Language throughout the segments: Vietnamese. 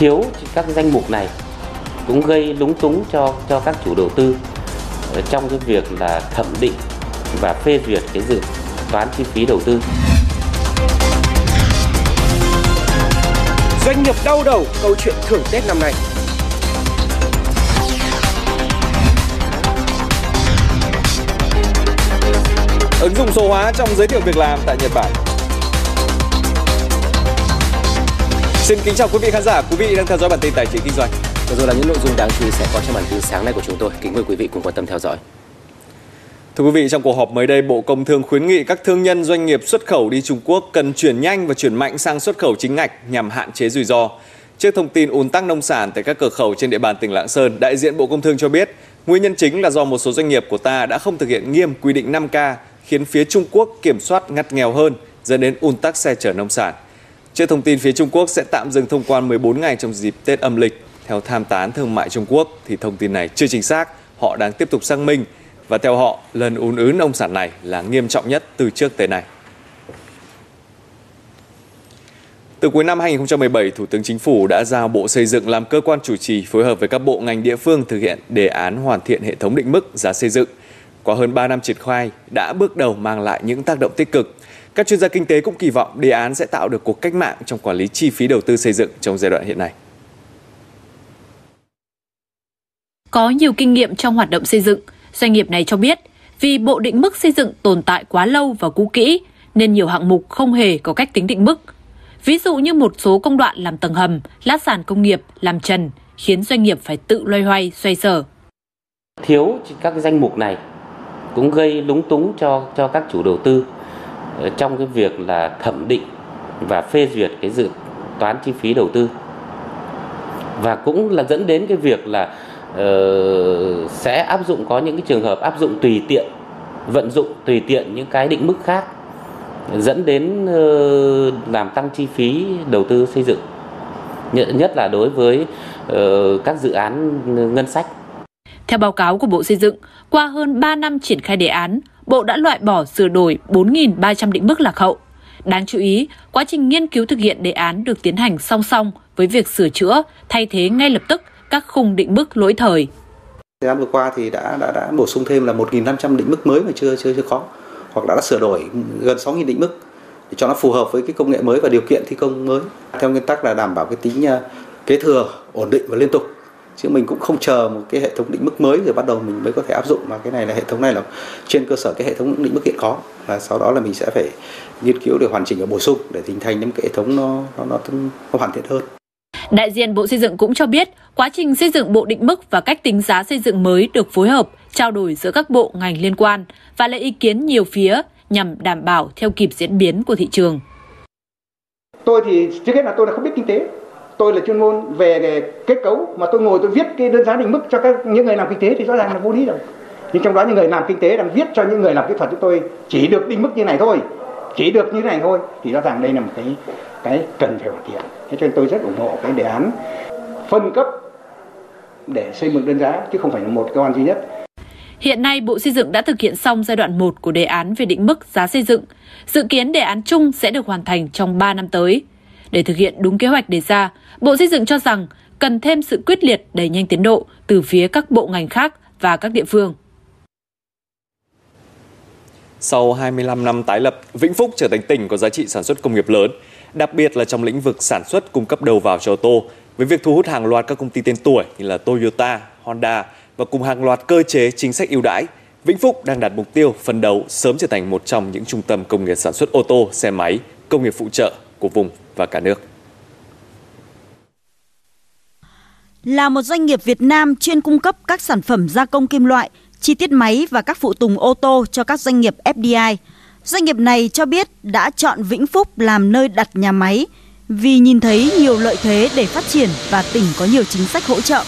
thiếu các danh mục này cũng gây lúng túng cho cho các chủ đầu tư ờ, trong cái việc là thẩm định và phê duyệt cái dự toán chi phí đầu tư. Doanh nghiệp đau đầu, câu chuyện thưởng Tết năm nay. Ứng dụng số hóa trong giới thiệu việc làm tại Nhật Bản. Xin kính chào quý vị khán giả, quý vị đang theo dõi bản tin tài chính kinh doanh. Vừa rồi là những nội dung đáng chú ý sẽ có trong bản tin sáng nay của chúng tôi. Kính mời quý vị cùng quan tâm theo dõi. Thưa quý vị, trong cuộc họp mới đây, Bộ Công Thương khuyến nghị các thương nhân doanh nghiệp xuất khẩu đi Trung Quốc cần chuyển nhanh và chuyển mạnh sang xuất khẩu chính ngạch nhằm hạn chế rủi ro. Trước thông tin ùn tắc nông sản tại các cửa khẩu trên địa bàn tỉnh Lạng Sơn, đại diện Bộ Công Thương cho biết, nguyên nhân chính là do một số doanh nghiệp của ta đã không thực hiện nghiêm quy định 5K, khiến phía Trung Quốc kiểm soát ngặt nghèo hơn, dẫn đến ùn tắc xe chở nông sản. Trước thông tin phía Trung Quốc sẽ tạm dừng thông quan 14 ngày trong dịp Tết âm lịch, theo tham tán thương mại Trung Quốc thì thông tin này chưa chính xác, họ đang tiếp tục xác minh và theo họ, lần ùn ứ nông sản này là nghiêm trọng nhất từ trước tới nay. Từ cuối năm 2017, Thủ tướng Chính phủ đã giao Bộ Xây dựng làm cơ quan chủ trì phối hợp với các bộ ngành địa phương thực hiện đề án hoàn thiện hệ thống định mức giá xây dựng. Qua hơn 3 năm triển khai, đã bước đầu mang lại những tác động tích cực. Các chuyên gia kinh tế cũng kỳ vọng đề án sẽ tạo được cuộc cách mạng trong quản lý chi phí đầu tư xây dựng trong giai đoạn hiện nay. Có nhiều kinh nghiệm trong hoạt động xây dựng, doanh nghiệp này cho biết vì bộ định mức xây dựng tồn tại quá lâu và cũ kỹ nên nhiều hạng mục không hề có cách tính định mức. Ví dụ như một số công đoạn làm tầng hầm, lát sàn công nghiệp, làm trần khiến doanh nghiệp phải tự loay hoay xoay sở. Thiếu các danh mục này cũng gây lúng túng cho cho các chủ đầu tư Ờ, trong cái việc là thẩm định và phê duyệt cái dự toán chi phí đầu tư. Và cũng là dẫn đến cái việc là uh, sẽ áp dụng có những cái trường hợp áp dụng tùy tiện vận dụng tùy tiện những cái định mức khác dẫn đến uh, làm tăng chi phí đầu tư xây dựng nhất là đối với uh, các dự án ngân sách. Theo báo cáo của Bộ Xây dựng, qua hơn 3 năm triển khai đề án, Bộ đã loại bỏ sửa đổi 4.300 định mức lạc hậu. Đáng chú ý, quá trình nghiên cứu thực hiện đề án được tiến hành song song với việc sửa chữa, thay thế ngay lập tức các khung định mức lỗi thời. Thời gian vừa qua thì đã đã đã bổ sung thêm là 1.500 định mức mới mà chưa chưa chưa có, hoặc đã, đã sửa đổi gần 6.000 định mức để cho nó phù hợp với cái công nghệ mới và điều kiện thi công mới. Theo nguyên tắc là đảm bảo cái tính à, kế thừa, ổn định và liên tục chứ mình cũng không chờ một cái hệ thống định mức mới rồi bắt đầu mình mới có thể áp dụng mà cái này là hệ thống này là trên cơ sở cái hệ thống định mức hiện có và sau đó là mình sẽ phải nghiên cứu để hoàn chỉnh và bổ sung để hình thành những cái hệ thống nó nó nó, nó hoàn thiện hơn. Đại diện Bộ Xây dựng cũng cho biết, quá trình xây dựng bộ định mức và cách tính giá xây dựng mới được phối hợp, trao đổi giữa các bộ ngành liên quan và lấy ý kiến nhiều phía nhằm đảm bảo theo kịp diễn biến của thị trường. Tôi thì trước hết là tôi là không biết kinh tế, tôi là chuyên môn về kết cấu mà tôi ngồi tôi viết cái đơn giá định mức cho các những người làm kinh tế thì rõ ràng là vô lý rồi nhưng trong đó những người làm kinh tế đang viết cho những người làm kỹ thuật chúng tôi chỉ được định mức như này thôi chỉ được như này thôi thì rõ ràng đây là một cái cái cần phải hoàn thiện thế cho nên tôi rất ủng hộ cái đề án phân cấp để xây dựng đơn giá chứ không phải là một cơ quan duy nhất Hiện nay, Bộ Xây dựng đã thực hiện xong giai đoạn 1 của đề án về định mức giá xây dựng. Dự kiến đề án chung sẽ được hoàn thành trong 3 năm tới. Để thực hiện đúng kế hoạch đề ra, Bộ Xây dựng cho rằng cần thêm sự quyết liệt đẩy nhanh tiến độ từ phía các bộ ngành khác và các địa phương. Sau 25 năm tái lập, Vĩnh Phúc trở thành tỉnh có giá trị sản xuất công nghiệp lớn, đặc biệt là trong lĩnh vực sản xuất cung cấp đầu vào cho ô tô, với việc thu hút hàng loạt các công ty tên tuổi như là Toyota, Honda và cùng hàng loạt cơ chế chính sách ưu đãi. Vĩnh Phúc đang đặt mục tiêu phấn đấu sớm trở thành một trong những trung tâm công nghiệp sản xuất ô tô, xe máy, công nghiệp phụ trợ của vùng và cả nước. Là một doanh nghiệp Việt Nam chuyên cung cấp các sản phẩm gia công kim loại, chi tiết máy và các phụ tùng ô tô cho các doanh nghiệp FDI. Doanh nghiệp này cho biết đã chọn Vĩnh Phúc làm nơi đặt nhà máy vì nhìn thấy nhiều lợi thế để phát triển và tỉnh có nhiều chính sách hỗ trợ.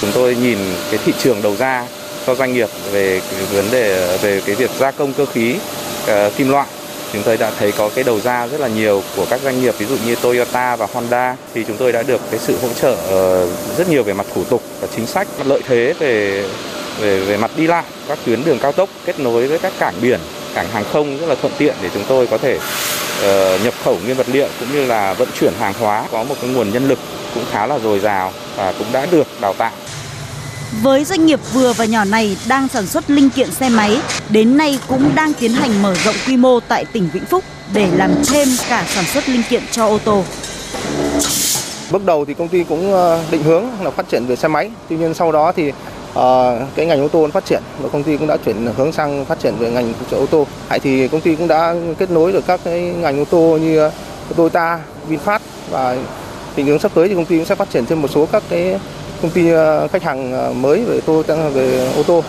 Chúng tôi nhìn cái thị trường đầu ra cho doanh nghiệp về cái vấn đề về cái việc gia công cơ khí uh, kim loại chúng tôi đã thấy có cái đầu ra rất là nhiều của các doanh nghiệp, ví dụ như Toyota và Honda thì chúng tôi đã được cái sự hỗ trợ ờ, rất nhiều về mặt thủ tục và chính sách, lợi thế về về về mặt đi lại, các tuyến đường cao tốc kết nối với các cảng biển, cảng hàng không rất là thuận tiện để chúng tôi có thể ờ, nhập khẩu nguyên vật liệu cũng như là vận chuyển hàng hóa có một cái nguồn nhân lực cũng khá là dồi dào và cũng đã được đào tạo. Với doanh nghiệp vừa và nhỏ này đang sản xuất linh kiện xe máy, đến nay cũng đang tiến hành mở rộng quy mô tại tỉnh Vĩnh Phúc để làm thêm cả sản xuất linh kiện cho ô tô. Bước đầu thì công ty cũng ờ, định hướng là phát triển về xe máy, tuy nhiên sau đó thì uh, cái ngành ô tô phát triển và công ty cũng đã chuyển hướng sang phát triển về ngành phụ trợ ô tô. Hãy thì công ty cũng đã kết nối được các cái ngành ô tô như ờ, Toyota, VinFast và định hướng sắp tới thì công ty cũng sẽ phát triển thêm một số các cái công ty ờ, khách hàng ờ, mới về tô về ô tô.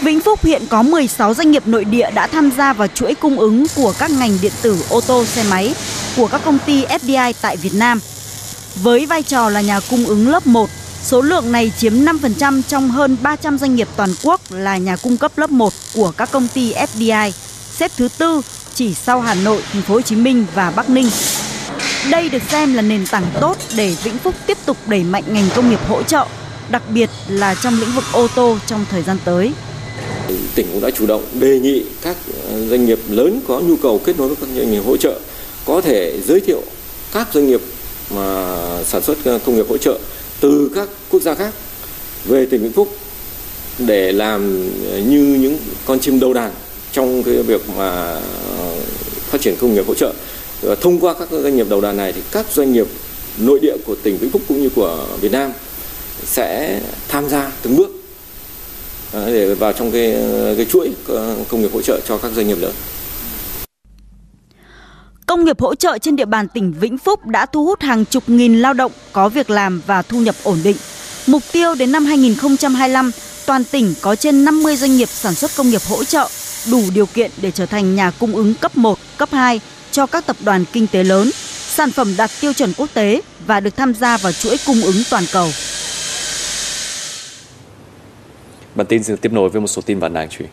Vĩnh Phúc hiện có 16 doanh nghiệp nội địa đã tham gia vào chuỗi cung ứng của các ngành điện tử ô tô xe máy của các công ty FDI tại Việt Nam. Với vai trò là nhà cung ứng lớp 1, số lượng này chiếm 5% trong hơn 300 doanh nghiệp toàn quốc là nhà cung cấp lớp 1 của các công ty FDI, xếp thứ tư chỉ sau Hà Nội, Thành phố Hồ Chí Minh và Bắc Ninh. Đây được xem là nền tảng tốt để Vĩnh Phúc tiếp tục đẩy mạnh ngành công nghiệp hỗ trợ, đặc biệt là trong lĩnh vực ô tô trong thời gian tới. Tỉnh cũng đã chủ động đề nghị các ờ, doanh nghiệp lớn có nhu cầu kết nối với các doanh nghiệp hỗ trợ có thể giới thiệu các doanh nghiệp mà sản xuất ờ, công nghiệp hỗ trợ từ các quốc gia khác về tỉnh Vĩnh Phúc để làm ờ, như những con chim đầu đàn trong cái việc mà phát triển công nghiệp hỗ trợ và thông qua các doanh nghiệp đầu đàn này thì các doanh nghiệp nội địa của tỉnh Vĩnh Phúc cũng như của Việt Nam sẽ tham gia từng bước à, để vào trong cái cái chuỗi ờ, công nghiệp hỗ trợ cho các doanh nghiệp lớn. Công nghiệp hỗ trợ trên địa bàn tỉnh Vĩnh Phúc đã thu hút hàng chục nghìn lao động có việc làm và thu nhập ổn định. Mục tiêu đến năm 2025, toàn tỉnh có trên 50 doanh nghiệp sản xuất công nghiệp hỗ trợ đủ điều kiện để trở thành nhà cung ứng cấp 1, cấp 2 cho các tập đoàn kinh tế lớn, sản phẩm đạt tiêu chuẩn quốc tế và được tham gia vào chuỗi cung ứng toàn cầu. Bản tin sẽ tiếp nối với một số tin vấn đáng chú ý.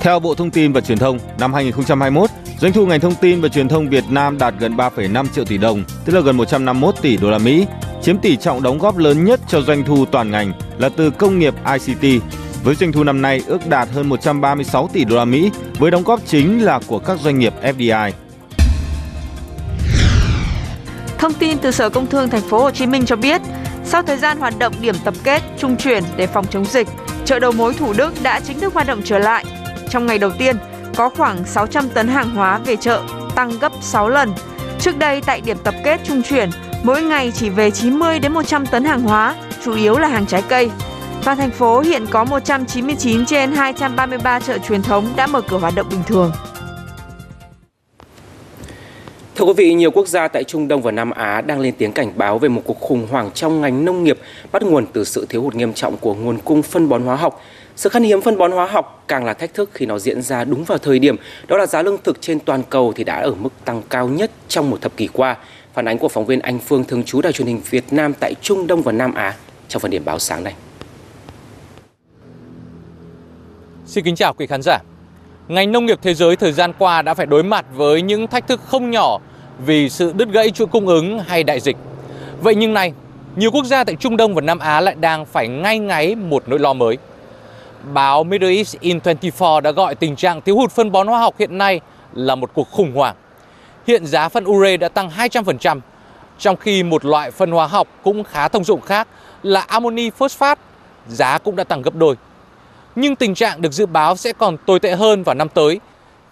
Theo Bộ Thông tin và Truyền thông, năm 2021, doanh thu ngành thông tin và truyền thông Việt Nam đạt gần 3,5 triệu tỷ đồng, tức là gần 151 tỷ đô la Mỹ, chiếm tỷ trọng đóng góp lớn nhất cho doanh thu toàn ngành là từ công nghiệp ICT. Với doanh thu năm nay ước đạt hơn 136 tỷ đô la Mỹ, với đóng góp chính là của các doanh nghiệp FDI. Thông tin từ Sở Công Thương Thành phố Hồ Chí Minh cho biết, sau thời gian hoạt động điểm tập kết, trung chuyển để phòng chống dịch, chợ đầu mối Thủ Đức đã chính thức hoạt động trở lại. Trong ngày đầu tiên, có khoảng 600 tấn hàng hóa về chợ, tăng gấp 6 lần. Trước đây tại điểm tập kết trung chuyển, mỗi ngày chỉ về 90 đến 100 tấn hàng hóa, chủ yếu là hàng trái cây. Toàn thành phố hiện có 199 trên 233 chợ truyền thống đã mở cửa hoạt động bình thường. Thưa quý vị, nhiều quốc gia tại Trung Đông và Nam Á đang lên tiếng cảnh báo về một cuộc khủng hoảng trong ngành nông nghiệp bắt nguồn từ sự thiếu hụt nghiêm trọng của nguồn cung phân bón hóa học. Sự khan hiếm phân bón hóa học càng là thách thức khi nó diễn ra đúng vào thời điểm đó là giá lương thực trên toàn cầu thì đã ở mức tăng cao nhất trong một thập kỷ qua. Phản ánh của phóng viên Anh Phương thường trú Đài truyền hình Việt Nam tại Trung Đông và Nam Á trong phần điểm báo sáng này. Xin kính chào quý khán giả. Ngành nông nghiệp thế giới thời gian qua đã phải đối mặt với những thách thức không nhỏ vì sự đứt gãy chuỗi cung ứng hay đại dịch. Vậy nhưng nay, nhiều quốc gia tại Trung Đông và Nam Á lại đang phải ngay ngáy một nỗi lo mới. Báo Middle East in 24 đã gọi tình trạng thiếu hụt phân bón hóa học hiện nay là một cuộc khủng hoảng. Hiện giá phân ure đã tăng 200%, trong khi một loại phân hóa học cũng khá thông dụng khác là amoni phosphat, giá cũng đã tăng gấp đôi. Nhưng tình trạng được dự báo sẽ còn tồi tệ hơn vào năm tới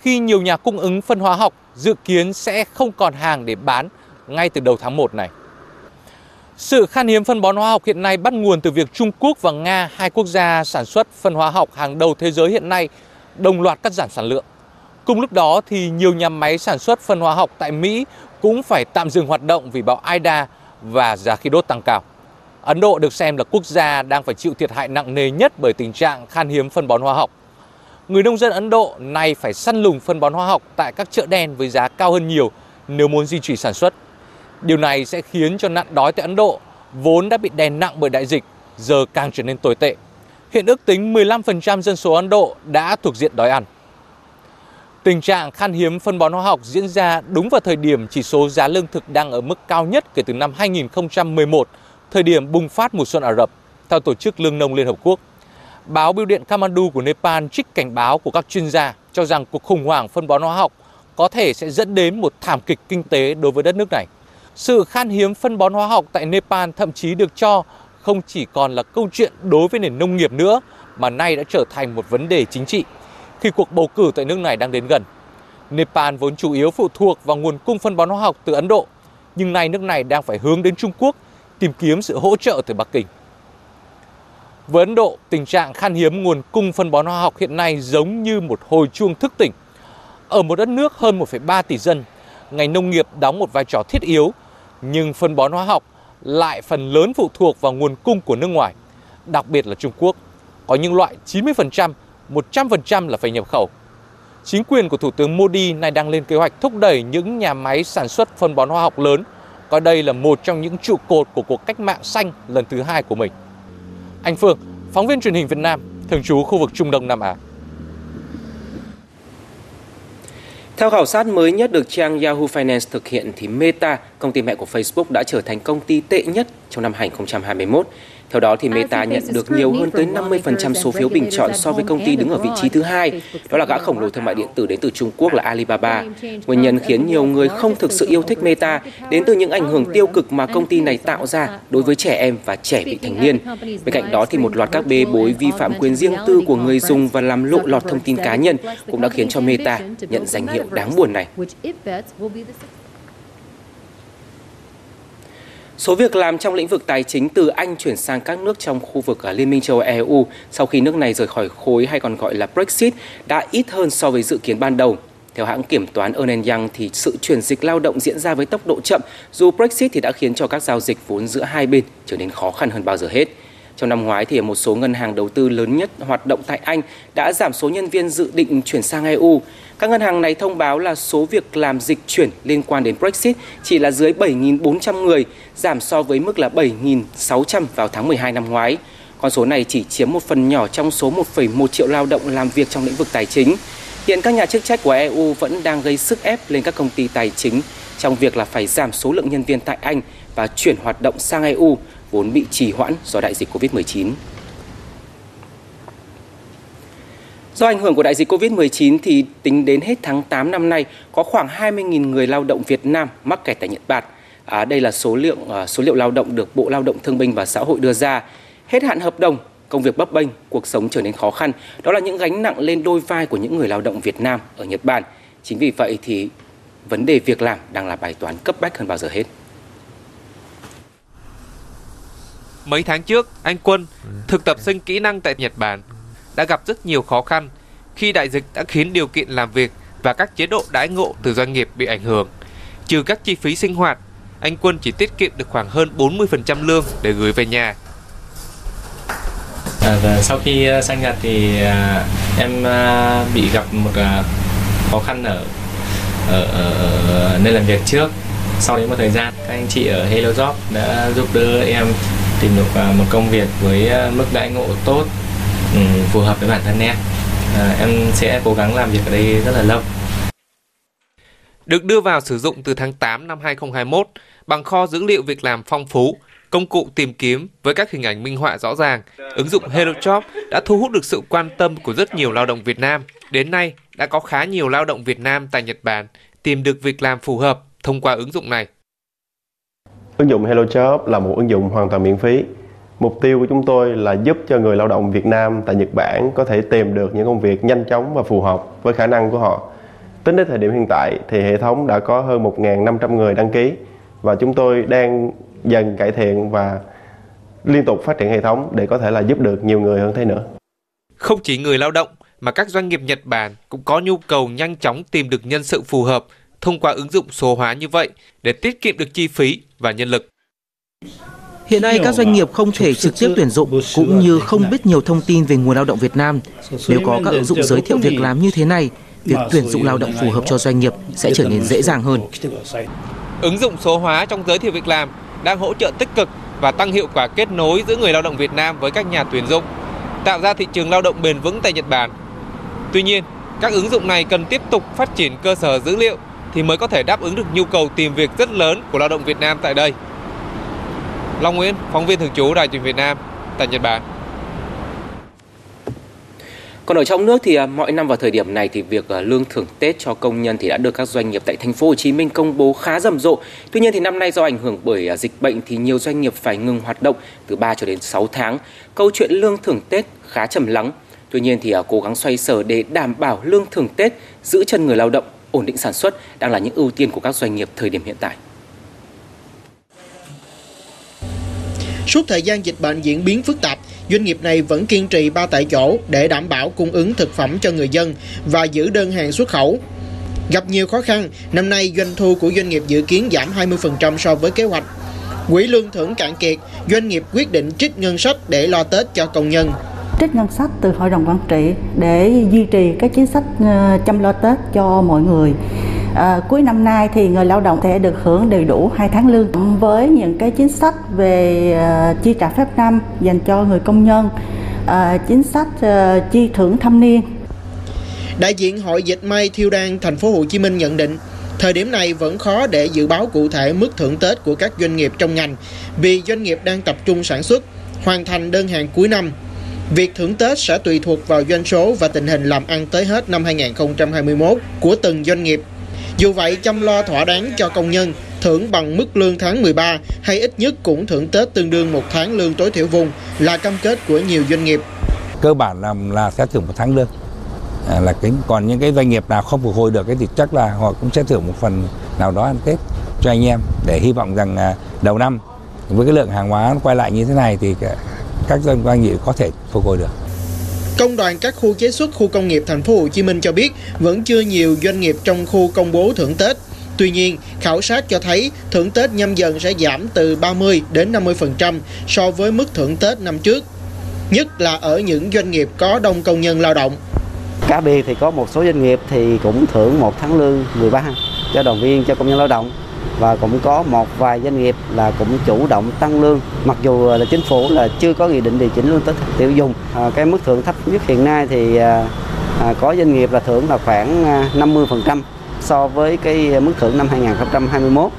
khi nhiều nhà cung ứng phân hóa học dự kiến sẽ không còn hàng để bán ngay từ đầu tháng 1 này. Sự khan hiếm phân bón hóa học hiện nay bắt nguồn từ việc Trung Quốc và Nga, hai quốc gia sản xuất phân hóa học hàng đầu thế giới hiện nay, đồng loạt cắt giảm sản lượng. Cùng lúc đó thì nhiều nhà máy sản xuất phân hóa học tại Mỹ cũng phải tạm dừng hoạt động vì bão Ida và giá khí đốt tăng cao. Ấn Độ được xem là quốc gia đang phải chịu thiệt hại nặng nề nhất bởi tình trạng khan hiếm phân bón hóa học. Người nông dân Ấn Độ nay phải săn lùng phân bón hóa học tại các chợ đen với giá cao hơn nhiều nếu muốn duy trì sản xuất. Điều này sẽ khiến cho nạn đói tại Ấn Độ vốn đã bị đè nặng bởi đại dịch giờ càng trở nên tồi tệ. Hiện ước tính 15% dân số Ấn Độ đã thuộc diện đói ăn. Tình trạng khan hiếm phân bón hóa học diễn ra đúng vào thời điểm chỉ số giá lương thực đang ở mức cao nhất kể từ năm 2011, thời điểm bùng phát mùa xuân Ả Rập, theo Tổ chức Lương nông Liên Hợp Quốc. Báo Bưu điện Kamandu của Nepal trích cảnh báo của các chuyên gia cho rằng cuộc khủng hoảng phân bón hóa học có thể sẽ dẫn đến một thảm kịch kinh tế đối với đất nước này. Sự khan hiếm phân bón hóa học tại Nepal thậm chí được cho không chỉ còn là câu chuyện đối với nền nông nghiệp nữa mà nay đã trở thành một vấn đề chính trị khi cuộc bầu cử tại nước này đang đến gần. Nepal vốn chủ yếu phụ thuộc vào nguồn cung phân bón hóa học từ Ấn Độ, nhưng nay nước này đang phải hướng đến Trung Quốc tìm kiếm sự hỗ trợ từ Bắc Kinh. Với Ấn Độ, tình trạng khan hiếm nguồn cung phân bón hóa học hiện nay giống như một hồi chuông thức tỉnh. Ở một đất nước hơn 1,3 tỷ dân, ngành nông nghiệp đóng một vai trò thiết yếu, nhưng phân bón hóa học lại phần lớn phụ thuộc vào nguồn cung của nước ngoài, đặc biệt là Trung Quốc. Có những loại 90%, 100% là phải nhập khẩu. Chính quyền của Thủ tướng Modi nay đang lên kế hoạch thúc đẩy những nhà máy sản xuất phân bón hóa học lớn, coi đây là một trong những trụ cột của cuộc cách mạng xanh lần thứ hai của mình. Anh Phương, phóng viên truyền hình Việt Nam, thường trú khu vực Trung Đông Nam Á. Theo khảo sát mới nhất được trang Yahoo Finance thực hiện thì Meta, công ty mẹ của Facebook đã trở thành công ty tệ nhất trong năm 2021 theo đó thì Meta nhận được nhiều hơn tới 50% số phiếu bình chọn so với công ty đứng ở vị trí thứ hai. Đó là gã khổng lồ thương mại điện tử đến từ Trung Quốc là Alibaba. Nguyên nhân khiến nhiều người không thực sự yêu thích Meta đến từ những ảnh hưởng tiêu cực mà công ty này tạo ra đối với trẻ em và trẻ vị thành niên. Bên cạnh đó thì một loạt các bê bối vi phạm quyền riêng tư của người dùng và làm lộ lọt thông tin cá nhân cũng đã khiến cho Meta nhận danh hiệu đáng buồn này. Số việc làm trong lĩnh vực tài chính từ Anh chuyển sang các nước trong khu vực à, Liên minh châu Âu EU sau khi nước này rời khỏi khối hay còn gọi là Brexit đã ít hơn so với dự kiến ban đầu. Theo hãng kiểm toán Ernst Young thì sự chuyển dịch lao động diễn ra với tốc độ chậm, dù Brexit thì đã khiến cho các giao dịch vốn giữa hai bên trở nên khó khăn hơn bao giờ hết. Trong năm ngoái thì một số ngân hàng đầu tư lớn nhất hoạt động tại Anh đã giảm số nhân viên dự định chuyển sang EU. Các ngân hàng này thông báo là số việc làm dịch chuyển liên quan đến Brexit chỉ là dưới 7.400 người, giảm so với mức là 7.600 vào tháng 12 năm ngoái. Con số này chỉ chiếm một phần nhỏ trong số 1,1 triệu lao động làm việc trong lĩnh vực tài chính. Hiện các nhà chức trách của EU vẫn đang gây sức ép lên các công ty tài chính trong việc là phải giảm số lượng nhân viên tại Anh và chuyển hoạt động sang EU vốn bị trì hoãn do đại dịch Covid-19. Do ảnh hưởng của đại dịch Covid-19 thì tính đến hết tháng 8 năm nay có khoảng 20.000 người lao động Việt Nam mắc kẹt tại Nhật Bản. À, đây là số lượng à, số liệu lao động được Bộ Lao động Thương binh và Xã hội đưa ra. Hết hạn hợp đồng, công việc bấp bênh, cuộc sống trở nên khó khăn. Đó là những gánh nặng lên đôi vai của những người lao động Việt Nam ở Nhật Bản. Chính vì vậy thì vấn đề việc làm đang là bài toán cấp bách hơn bao giờ hết. Mấy tháng trước, anh Quân, thực tập sinh kỹ năng tại Nhật Bản, đã gặp rất nhiều khó khăn khi đại dịch đã khiến điều kiện làm việc và các chế độ đãi ngộ từ doanh nghiệp bị ảnh hưởng. Trừ các chi phí sinh hoạt, anh Quân chỉ tiết kiệm được khoảng hơn 40% lương để gửi về nhà. À, và sau khi uh, sang Nhật thì uh, em uh, bị gặp một uh, khó khăn ở, ở, ở, nơi làm việc trước. Sau đến một thời gian, các anh chị ở Hello Job đã giúp đỡ em tìm được à, một công việc với à, mức đãi ngộ tốt, ừ, phù hợp với bản thân em. À, em sẽ cố gắng làm việc ở đây rất là lâu. Được đưa vào sử dụng từ tháng 8 năm 2021 bằng kho dữ liệu việc làm phong phú, công cụ tìm kiếm với các hình ảnh minh họa rõ ràng, ứng dụng HelloJob đã thu hút được sự quan tâm của rất nhiều lao động Việt Nam. Đến nay, đã có khá nhiều lao động Việt Nam tại Nhật Bản tìm được việc làm phù hợp thông qua ứng dụng này. Ứng dụng HelloJob là một ứng dụng hoàn toàn miễn phí. Mục tiêu của chúng tôi là giúp cho người lao động Việt Nam tại Nhật Bản có thể tìm được những công việc nhanh chóng và phù hợp với khả năng của họ. Tính đến thời điểm hiện tại thì hệ thống đã có hơn 1.500 người đăng ký và chúng tôi đang dần cải thiện và liên tục phát triển hệ thống để có thể là giúp được nhiều người hơn thế nữa. Không chỉ người lao động mà các doanh nghiệp Nhật Bản cũng có nhu cầu nhanh chóng tìm được nhân sự phù hợp thông qua ứng dụng số hóa như vậy để tiết kiệm được chi phí và nhân lực. Hiện nay các doanh nghiệp không thể trực tiếp tuyển dụng cũng như không biết nhiều thông tin về nguồn lao động Việt Nam. Nếu có các ứng dụng giới thiệu việc làm như thế này, việc tuyển dụng lao động phù hợp cho doanh nghiệp sẽ trở nên dễ dàng hơn. Ứng dụng số hóa trong giới thiệu việc làm đang hỗ trợ tích cực và tăng hiệu quả kết nối giữa người lao động Việt Nam với các nhà tuyển dụng, tạo ra thị trường lao động bền vững tại Nhật Bản. Tuy nhiên, các ứng dụng này cần tiếp tục phát triển cơ sở dữ liệu thì mới có thể đáp ứng được nhu cầu tìm việc rất lớn của lao động Việt Nam tại đây. Long Nguyễn, phóng viên thường trú Đài truyền Việt Nam tại Nhật Bản. Còn ở trong nước thì à, mọi năm vào thời điểm này thì việc à, lương thưởng Tết cho công nhân thì đã được các doanh nghiệp tại thành phố Hồ Chí Minh công bố khá rầm rộ. Tuy nhiên thì năm nay do ảnh hưởng bởi à, dịch bệnh thì nhiều doanh nghiệp phải ngừng hoạt động từ 3 cho đến 6 tháng. Câu chuyện lương thưởng Tết khá trầm lắng. Tuy nhiên thì cố gắng xoay sở để đảm bảo lương thưởng Tết, giữ chân người lao động, ổn định sản xuất đang là những ưu tiên của các doanh nghiệp thời điểm hiện tại. Suốt thời gian dịch bệnh diễn biến phức tạp, doanh nghiệp này vẫn kiên trì ba tại chỗ để đảm bảo cung ứng thực phẩm cho người dân và giữ đơn hàng xuất khẩu. Gặp nhiều khó khăn, năm nay doanh thu của doanh nghiệp dự kiến giảm 20% so với kế hoạch. Quỹ lương thưởng cạn kiệt, doanh nghiệp quyết định trích ngân sách để lo Tết cho công nhân. Trích ngân sách từ hội đồng quản trị để duy trì các chính sách ờ, chăm lo Tết cho mọi người. À, cuối năm nay thì người lao động sẽ được hưởng đầy đủ 2 tháng lương với những cái chính sách về uh, chi trả phép năm dành cho người công nhân, uh, chính sách uh, chi thưởng thâm niên. Đại diện Hội Dịch may Thiêu Đan Thành phố Hồ Chí Minh nhận định Thời điểm này vẫn khó để dự báo cụ thể mức thưởng Tết của các doanh nghiệp trong ngành vì doanh nghiệp đang tập trung sản xuất, hoàn thành đơn hàng cuối năm. Việc thưởng Tết sẽ tùy thuộc vào doanh số và tình hình làm ăn tới hết năm 2021 của từng doanh nghiệp. Dù vậy, chăm lo thỏa đáng cho công nhân, thưởng bằng mức lương tháng 13 hay ít nhất cũng thưởng Tết tương đương một tháng lương tối thiểu vùng là cam kết của nhiều doanh nghiệp. Cơ bản là là sẽ thưởng một tháng lương. À, là cái còn những cái doanh nghiệp nào không phục hồi được cái thì chắc là họ cũng sẽ thưởng một phần nào đó ăn Tết cho anh em để hy vọng rằng à, đầu năm với cái lượng hàng hóa quay lại như thế này thì các doanh nghiệp có thể phục hồi được. Công đoàn các khu chế xuất khu công nghiệp thành phố Hồ Chí Minh cho biết vẫn chưa nhiều doanh nghiệp trong khu công bố thưởng Tết. Tuy nhiên, khảo sát cho thấy thưởng Tết nhâm dần sẽ giảm từ 30 đến 50% so với mức thưởng Tết năm trước. Nhất là ở những doanh nghiệp có đông công nhân lao động. Cá biệt thì có một số doanh nghiệp thì cũng thưởng một tháng lương 13 cho đoàn viên cho công nhân lao động và cũng có một vài doanh nghiệp là cũng chủ động tăng lương. Mặc dù là chính phủ là chưa có nghị định điều chỉnh lương tới tiêu dùng. À, cái mức thưởng thấp nhất hiện nay thì à, à, có doanh nghiệp là thưởng là khoảng à, 50% so với cái mức thưởng năm 2021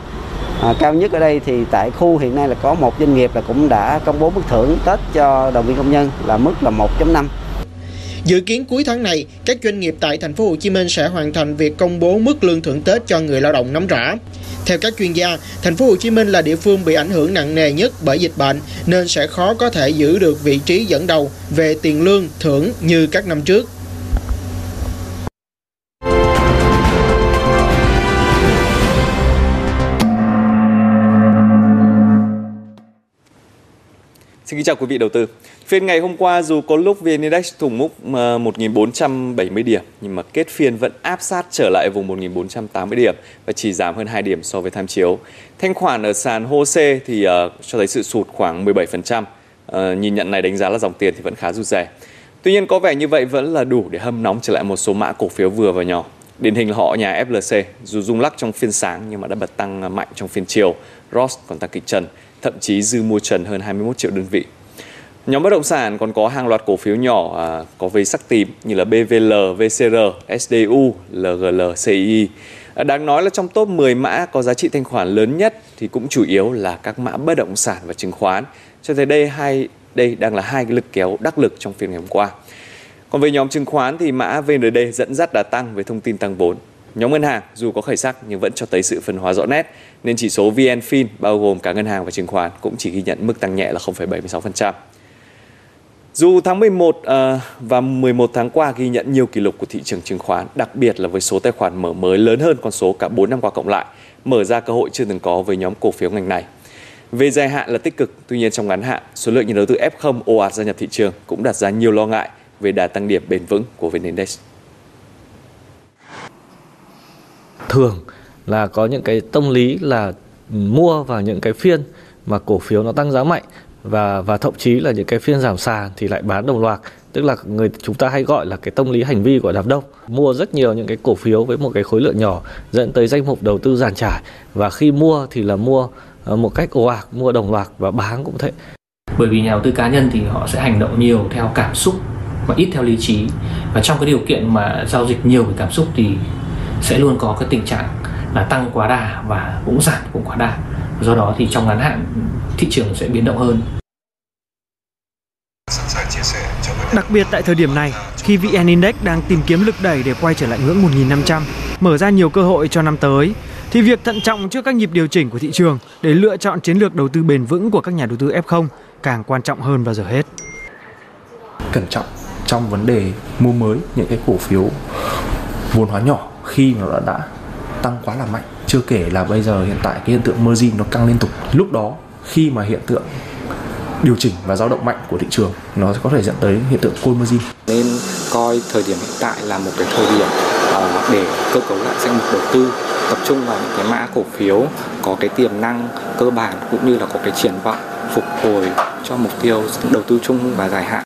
à, cao nhất ở đây thì tại khu hiện nay là có một doanh nghiệp là cũng đã công bố mức thưởng Tết cho đoàn viên công nhân là mức là 1.5 Dự kiến cuối tháng này, các doanh nghiệp tại thành phố Hồ Chí Minh sẽ hoàn thành việc công bố mức lương thưởng Tết cho người lao động nắm rõ. Theo các chuyên gia, thành phố Hồ Chí Minh là địa phương bị ảnh hưởng nặng nề nhất bởi dịch bệnh nên sẽ khó có thể giữ được vị trí dẫn đầu về tiền lương thưởng như các năm trước. Xin kính chào quý vị đầu tư. Phiên ngày hôm qua dù có lúc VN Index thủng mốc ờ, 1.470 điểm nhưng mà kết phiên vẫn áp sát trở lại vùng 1.480 điểm và chỉ giảm hơn 2 điểm so với tham chiếu. Thanh khoản ở sàn HOSE thì uh, cho thấy sự sụt khoảng 17%. Uh, ờ, nhìn nhận này đánh giá là dòng tiền thì vẫn khá rụt rè. Tuy nhiên có vẻ như vậy vẫn là đủ để hâm nóng trở lại một số mã cổ phiếu vừa và nhỏ. Điển hình là họ nhà FLC, dù rung lắc trong phiên sáng nhưng mà đã bật tăng mạnh trong phiên chiều. Ross còn tăng kịch trần, thậm chí dư mua trần hơn 21 triệu đơn vị. Nhóm bất động sản còn có hàng loạt cổ phiếu nhỏ à, có vây sắc tím như là BVL, VCR, SDU, LGL, CI. À, đáng nói là trong top 10 mã có giá trị thanh khoản lớn nhất thì cũng chủ yếu là các mã bất động sản và chứng khoán. Cho thấy đây hai đây đang là hai cái lực kéo đắc lực trong phiên ngày hôm qua. Còn về nhóm chứng khoán thì mã VND dẫn dắt đà tăng với thông tin tăng vốn. Nhóm ngân hàng dù có khởi sắc nhưng vẫn cho thấy sự phân hóa rõ nét nên chỉ số VNFin bao gồm cả ngân hàng và chứng khoán cũng chỉ ghi nhận mức tăng nhẹ là 0,76%. Dù tháng 11 uh, ờ, và 11 tháng qua ghi nhận nhiều kỷ lục của thị trường chứng khoán, đặc biệt là với số tài khoản mở mới lớn hơn con số cả 4 năm qua cộng lại, mở ra cơ hội chưa từng có với nhóm cổ phiếu ngành này. Về dài hạn là tích cực, tuy nhiên trong ngắn hạn, số lượng nhà đầu tư F0 ồ ạt gia nhập thị trường cũng đặt ra nhiều lo ngại về đà tăng điểm bền vững của VN Index. Thường là có những cái tâm lý là mua vào những cái phiên mà cổ phiếu nó tăng giá mạnh và và thậm chí là những cái phiên giảm sàn thì lại bán đồng loạt. Tức là người, chúng ta hay gọi là cái tâm lý hành vi của đám đông. Mua rất nhiều những cái cổ phiếu với một cái khối lượng nhỏ dẫn tới danh mục đầu tư giàn trải. Và khi mua thì là mua ờ, một cách ồ ạt, mua đồng loạt và bán cũng thế. Bởi vì nhà đầu tư cá nhân thì họ sẽ hành động nhiều theo cảm xúc và ít theo lý trí. Và trong cái điều kiện mà giao dịch nhiều về cảm xúc thì sẽ luôn có cái tình trạng là tăng quá đà và cũng giảm cũng quá đà. Do đó thì trong ngắn hạn thị trường sẽ biến động hơn. Đặc biệt tại thời điểm này, khi VN Index đang tìm kiếm lực đẩy để quay trở lại ngưỡng 1.500, mở ra nhiều cơ hội cho năm tới, thì việc thận trọng trước các nhịp điều chỉnh của thị trường để lựa chọn chiến lược đầu tư bền vững của các nhà đầu tư F0 càng quan trọng hơn bao giờ hết. Cẩn trọng trong vấn đề mua mới những cái cổ phiếu vốn hóa nhỏ khi mà nó đã tăng quá là mạnh. Chưa kể là bây giờ hiện tại cái hiện tượng margin nó căng liên tục. Lúc đó khi mà hiện tượng điều chỉnh và dao động mạnh của thị trường nó có thể dẫn tới hiện tượng côn margin. Nên coi thời điểm hiện tại là một cái thời điểm uh, để cơ cấu lại danh mục đầu tư tập trung vào những cái mã cổ phiếu có cái tiềm năng cơ bản cũng như là có cái triển vọng phục hồi cho mục tiêu đầu tư chung và dài hạn.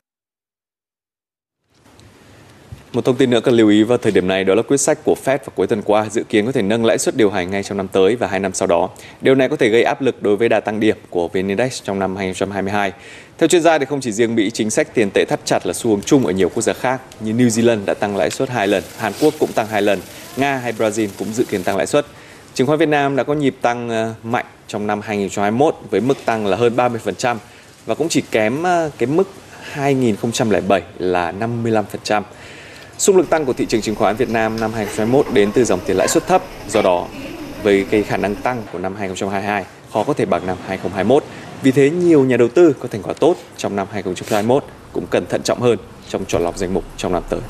Một thông tin nữa cần lưu ý vào thời điểm này đó là quyết sách của Fed vào cuối tuần qua dự kiến có thể nâng lãi suất điều hành ngay trong năm tới và hai năm sau đó. Điều này có thể gây áp lực đối với đà tăng điểm của VN Index trong năm 2022. Theo chuyên gia thì không chỉ riêng Mỹ, chính sách tiền tệ thắt chặt là xu hướng chung ở nhiều quốc gia khác như New Zealand đã tăng lãi suất hai lần, Hàn Quốc cũng tăng hai lần, Nga hay Brazil cũng dự kiến tăng lãi suất. Chứng khoán Việt Nam đã có nhịp tăng ờ, mạnh trong năm 2021 với mức tăng là hơn 30% và cũng chỉ kém ờ, cái mức 2007 là 55%. Xung lực tăng của thị trường chứng khoán Việt Nam năm 2021 đến từ dòng tiền lãi suất thấp, do đó với cái khả năng tăng của năm 2022 khó có thể bằng năm 2021. Vì thế nhiều nhà đầu tư có thành quả tốt trong năm 2021 cũng cần thận trọng hơn trong chọn lọc danh mục trong năm tới.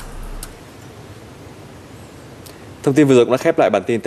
Thông tin vừa rồi cũng đã khép lại bản tin tài